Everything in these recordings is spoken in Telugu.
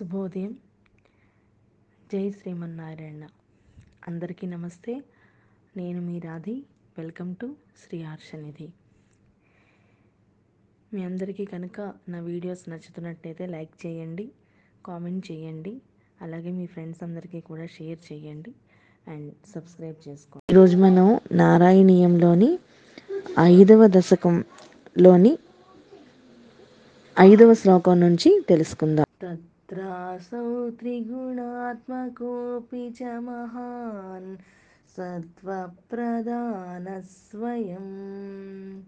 శుభోదయం. జై శ్రీమన్నారాయణ. అందరికీ నమస్తే. నేను మీ Radhi. Welcome to Shri Harshanidhi. మీ అందరికీ కనుక నా వీడియోస్ నచ్చుతున్నట్టయితే లైక్ చేయండి కామెంట్ చేయండి అలాగే మీ ఫ్రెండ్స్ అందరికీ కూడా షేర్ చేయండి అండ్ సబ్స్క్రైబ్ చేసుకోండి. ఈరోజు మనం నారాయణీయంలోని ఐదవ దశకంలోని ఐదవ శ్లోకం నుంచి తెలుసుకుందాం. त्रासौ त्रिगुणात्मकोऽपि च महान् सत्त्वप्रदानस्वयं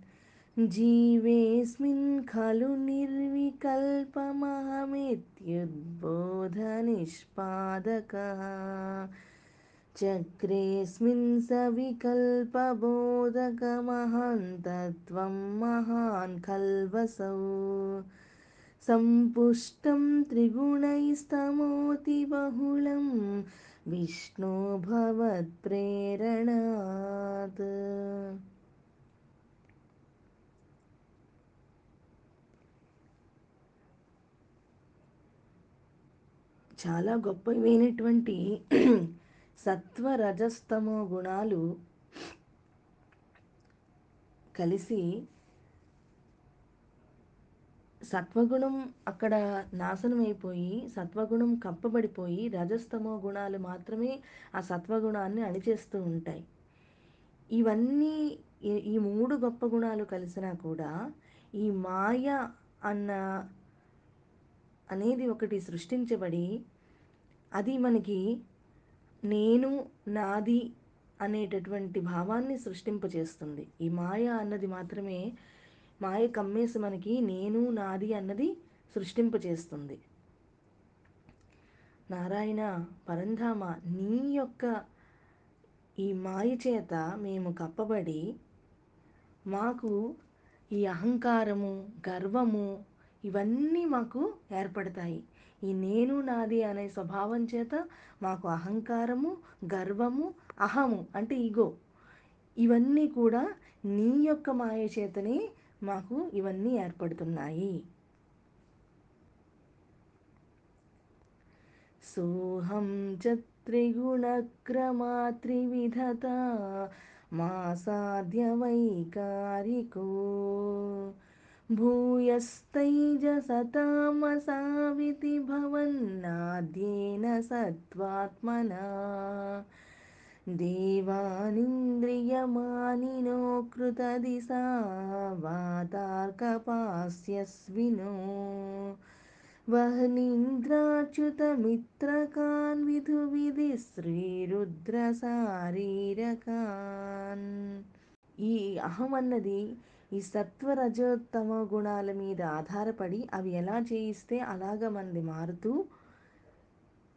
जीवेऽस्मिन् खलु निर्विकल्पमहमित्युद्बोधनिष्पादकः। चक्रेस्मिन् सविकल्पबोधकमहन्तत्वं महान् खल्वसौ। सम्पुष्टं त्रिगुणैस्तमोति बहुलं विष्णो भवत्प्रेरणात् చాలా గొప్పమైనటువంటి సత్వ రజస్తమో గుణాలు కలిసి సత్వగుణం అక్కడ నాశనం అయిపోయి సత్వగుణం కప్పబడిపోయి రజస్తమో గుణాలు మాత్రమే ఆ సత్వగుణాన్ని అణిచేస్తూ ఉంటాయి. ఇవన్నీ ఈ- ఈ మూడు గొప్ప గుణాలు కలిసినా కూడా ఈ మాయ అన్న అనేది ఒకటి సృష్టించబడి అది మనకి నేను నాది అనేటటువంటి భావాన్ని సృష్టింపచేస్తుంది. ఈ మాయ అన్నది మాత్రమే మాయ కమ్మేసి మనకి నేను నాది అన్నది సృష్టింపచేస్తుంది. నారాయణ పరంధామ నీ యొక్క ఈ మాయ చేత మేము కప్పబడి మాకు ఈ అహంకారము గర్వము ఇవన్నీ మాకు ఏర్పడతాయి. ఈ నేను నాది అనే స్వభావం చేత మాకు అహంకారము గర్వము అహము అంటే ఈగో ఇవన్నీ కూడా నీ యొక్క మాయ చేతనే మాకు ఇవన్నీ ఏర్పడుతున్నాయి. సోహం చ త్రిగుణక్రమాత్రివిధత మా సాధ్యవైకారికో భూయస్తైజసతామసావితి భవన్నాద్యేన సత్వాత్మనా. దేవానింద్రియమానినో కృతదిశా వాతార్కపాస్యస్వినో. వహ్నీంద్రాచ్యుతమిత్రకాన్ విధు విధి శ్రీరుద్రశారీరకాన్. ఈ అహం అన్నది ఈ సత్వరజోత్తమ గుణాల మీద ఆధారపడి అవి ఎలా చేయిస్తే అలాగ మనది మారుతూ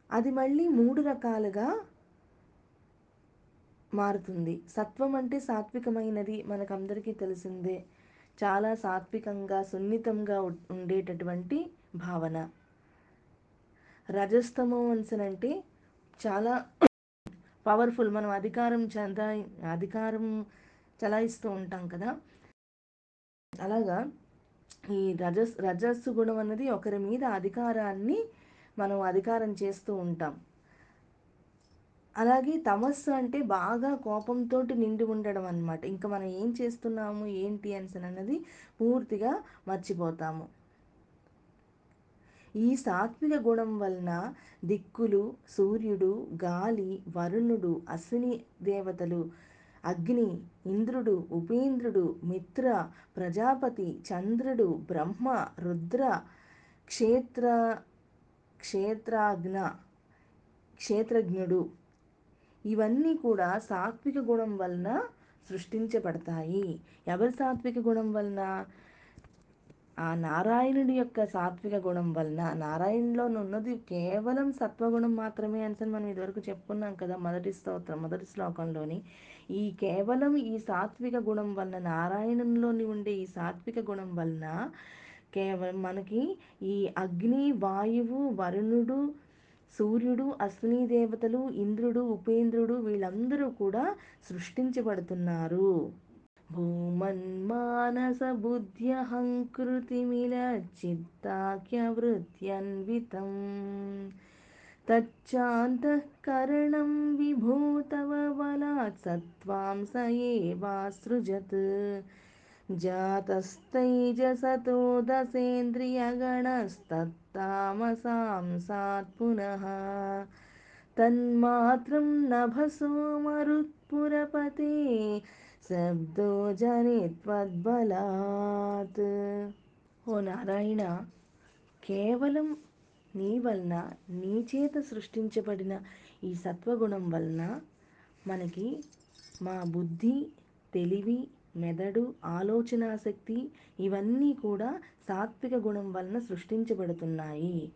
అది మళ్ళీ మూడు రకాలుగా మారుతుంది. సత్వం అంటే సాత్వికమైనది మనకందరికీ తెలిసిందే. చాలా సాత్వికంగా సున్నితంగా ఉండేటటువంటి భావన. రజస్తమో అంటే చాలా పవర్ఫుల్. మనం అధికారం చందా అధికారం చలాయిస్తూ ఉంటాం కదా. అలాగా ఈ రజస్ రజస్సు గుణం అన్నది ఒకరి మీద అధికారాన్ని మనం అధికారం చేస్తూ ఉంటాం. అలాగే తమస్సు అంటే బాగా కోపంతో నిండి ఉండడం అన్నమాట. ఇంకా మనం ఏం చేస్తున్నాము ఏంటి అని అన్నది పూర్తిగా మర్చిపోతాము. ఈ సాత్విక గుణం వలన దిక్కులు సూర్యుడు గాలి వరుణుడు అశ్విని దేవతలు అగ్ని ఇంద్రుడు ఉపేంద్రుడు మిత్ర ప్రజాపతి చంద్రుడు బ్రహ్మ రుద్ర క్షేత్ర క్షేత్రాజ్ఞ క్షేత్రజ్ఞుడు ఇవన్నీ కూడా సాత్విక గుణం వలన సృష్టించబడతాయి. ఎవరి సాత్విక గుణం వలన? ఆ నారాయణుడి యొక్క సాత్విక గుణం వలన. నారాయణలో ఉన్నది కేవలం సత్వగుణం మాత్రమే అని మనం ఇదివరకు చెప్పుకున్నాం కదా మొదటి స్తోత్రం మొదటి శ్లోకంలోని. ఈ కేవలం ఈ సాత్విక గుణం వలన నారాయణంలోని ఉండే ఈ సాత్విక గుణం వలన కేవలం మనకి ఈ అగ్ని వాయువు వరుణుడు సూర్యుడు అశ్విని దేవతలు ఇంద్రుడు ఉపేంద్రుడు వీళ్ళందరూ కూడా సృష్టించబడుతున్నారు. భూమన్మానసబుద్ధ్యహంకృతిమిలచిత్తాఖ్యవృత్యన్వితం తచ్చాంతఃకరణం విభూతవ బలాత్ సత్వాం సయేవాసృజత్ जातस्तैजसतो दशेन्द्रियगणस्तत्तामसां सात् पुनः तन्मात्रं नभसो मरुत्पुरपते శబ్దో జనిత్వద్బలాత్ ఓ నారాయణ కేవలం నీ వలన నీ చేత సృష్టించబడిన ఈ సత్వగుణం వలన మనకి మా బుద్ధి తెలివి మెదడు ఆలోచనా శక్తి ఇవన్నీ కూడా సాత్విక గుణం వలన సృష్టించబడుతున్నాయి.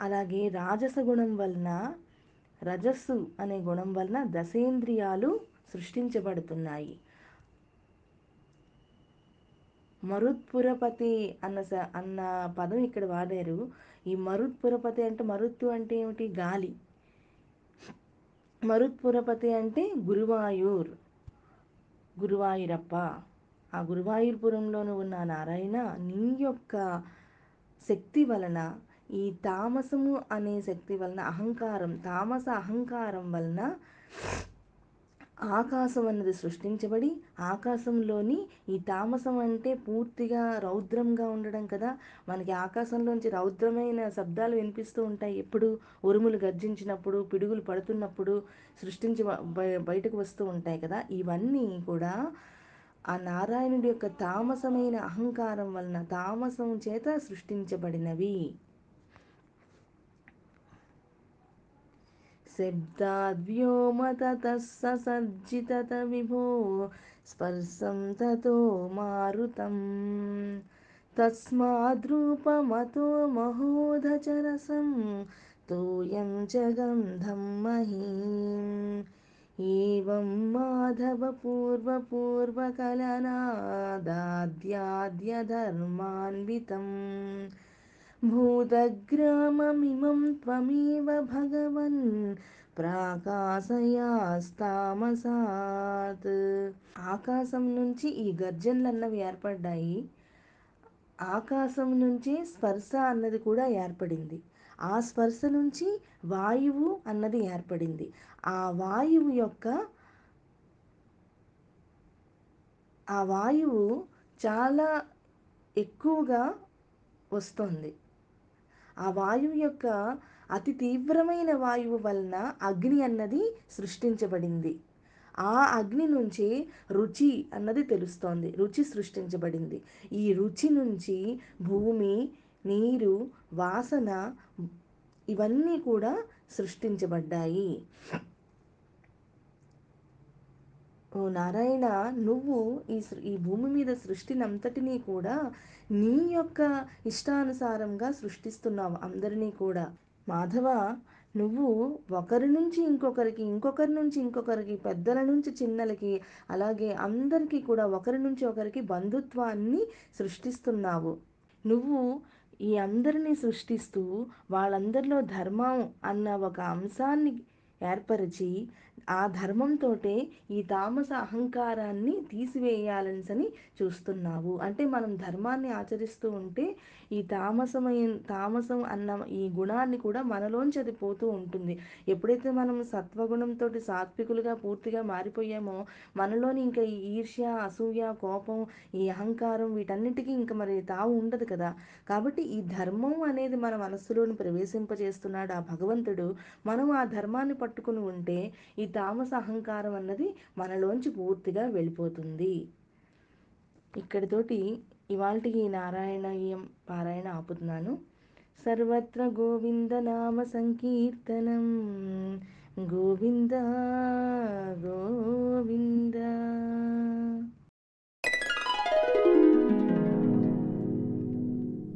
అలాగే రాజస గుణం వలన రజస్సు అనే గుణం వలన దశేంద్రియాలు సృష్టించబడుతున్నాయి. మరుత్పురపతి అన్న స అన్న పదం ఇక్కడ వాడారు. ఈ మరుత్పురపతి అంటే మరుత్తు అంటే ఏమిటి? గాలి. మరుత్పురపతి అంటే గురువాయూర్. గురువాయూరప్ప. ఆ గురువాయూర్పురంలోను ఉన్న నారాయణ నీ యొక్క శక్తి వలన ఈ తామసము అనే శక్తి వలన అహంకారం తామస అహంకారం వలన ఆకాశం అన్నది సృష్టించబడి ఆకాశంలోని ఈ తామసం అంటే పూర్తిగా రౌద్రంగా ఉండడం కదా. మనకి ఆకాశంలోంచి రౌద్రమైన శబ్దాలు వినిపిస్తూ ఉంటాయి. ఎప్పుడు ఉరుములు గర్జించినప్పుడు పిడుగులు పడుతున్నప్పుడు సృష్టించి బయ- బయటకు వస్తూ ఉంటాయి కదా. ఇవన్నీ కూడా ఆ నారాయణుడి యొక్క తామసమైన అహంకారం వలన తామసం చేత సృష్టించబడినవి. शब्दाद्व्योम ततः ससज्जितत विभो। स्पर्शं ततो मारुतम्। तस्माद्रूपमतो महोधचरसं तोयं च गन्धं महीम्। एवं माधवपूर्वपूर्वकलनादाद्याद्यधर्मान्वितम् పూర్వపూర్వకలనాదాద్యాద్యధర్మాన్వితం భూతగ్రామమిమం త్వమేవ భగవన్ ప్రాకాశయాస్తామసాత్. ఆకాశం నుంచి ఈ గర్జనలు అన్నవి ఏర్పడ్డాయి. ఆకాశం నుంచి స్పర్శ అన్నది కూడా ఏర్పడింది. ఆ స్పర్శ నుంచి వాయువు అన్నది ఏర్పడింది. ఆ వాయువు యొక్క ఆ వాయువు చాలా ఎక్కువగా వస్తుంది. ఆ వాయువు యొక్క అతి తీవ్రమైన వాయువు వలన అగ్ని అన్నది సృష్టించబడింది. ఆ అగ్ని నుంచి రుచి అన్నది తెలుస్తోంది. రుచి సృష్టించబడింది. ఈ రుచి నుంచి భూమి నీరు వాసన ఇవన్నీ కూడా సృష్టించబడ్డాయి. ఓ నారాయణ నువ్వు ఈ ఈ భూమి మీద సృష్టినంతటినీ కూడా నీ యొక్క ఇష్టానుసారంగా సృష్టిస్తున్నావు అందరినీ కూడా. మాధవ నువ్వు ఒకరి నుంచి ఇంకొకరికి ఇంకొకరి నుంచి ఇంకొకరికి పెద్దల నుంచి చిన్నలకి అలాగే అందరికీ కూడా ఒకరి నుంచి ఒకరికి బంధుత్వాన్ని సృష్టిస్తున్నావు. నువ్వు ఈ అందరినీ సృష్టిస్తూ వాళ్ళందరిలో ధర్మం అన్న ఒక అంశాన్ని ఏర్పరిచి ఆ ధర్మంతోటే ఈ తామస అహంకారాన్ని తీసివేయాలని చూస్తున్నావు. అంటే మనం ధర్మాన్ని ఆచరిస్తూ ఉంటే ఈ తామసమైన తామసం అన్న ఈ గుణాన్ని కూడా మనలోంచి అది పోతూ ఉంటుంది. ఎప్పుడైతే మనం సత్వగుణంతో సాత్వికులుగా పూర్తిగా మారిపోయామో మనలోని ఇంకా ఈ ఈర్ష్య అసూయ కోపం ఈ అహంకారం వీటన్నిటికీ ఇంకా మరి తావు ఉండదు కదా. కాబట్టి ఈ ధర్మం అనేది మన మనస్సులోని ప్రవేశింపజేస్తున్నాడు ఆ భగవంతుడు. మనం ఆ ధర్మాన్ని పట్టుకుని ఉంటే ఈ తామస అహంకారం అన్నది మనలోంచి పూర్తిగా వెళ్ళిపోతుంది. ఇక్కడితోటి ఇవాళ్టి నారాయణయం పారాయణ ఆపుతున్నాను. సర్వత్ర గోవింద నామ సంకీర్తనం. గోవింద గోవింద.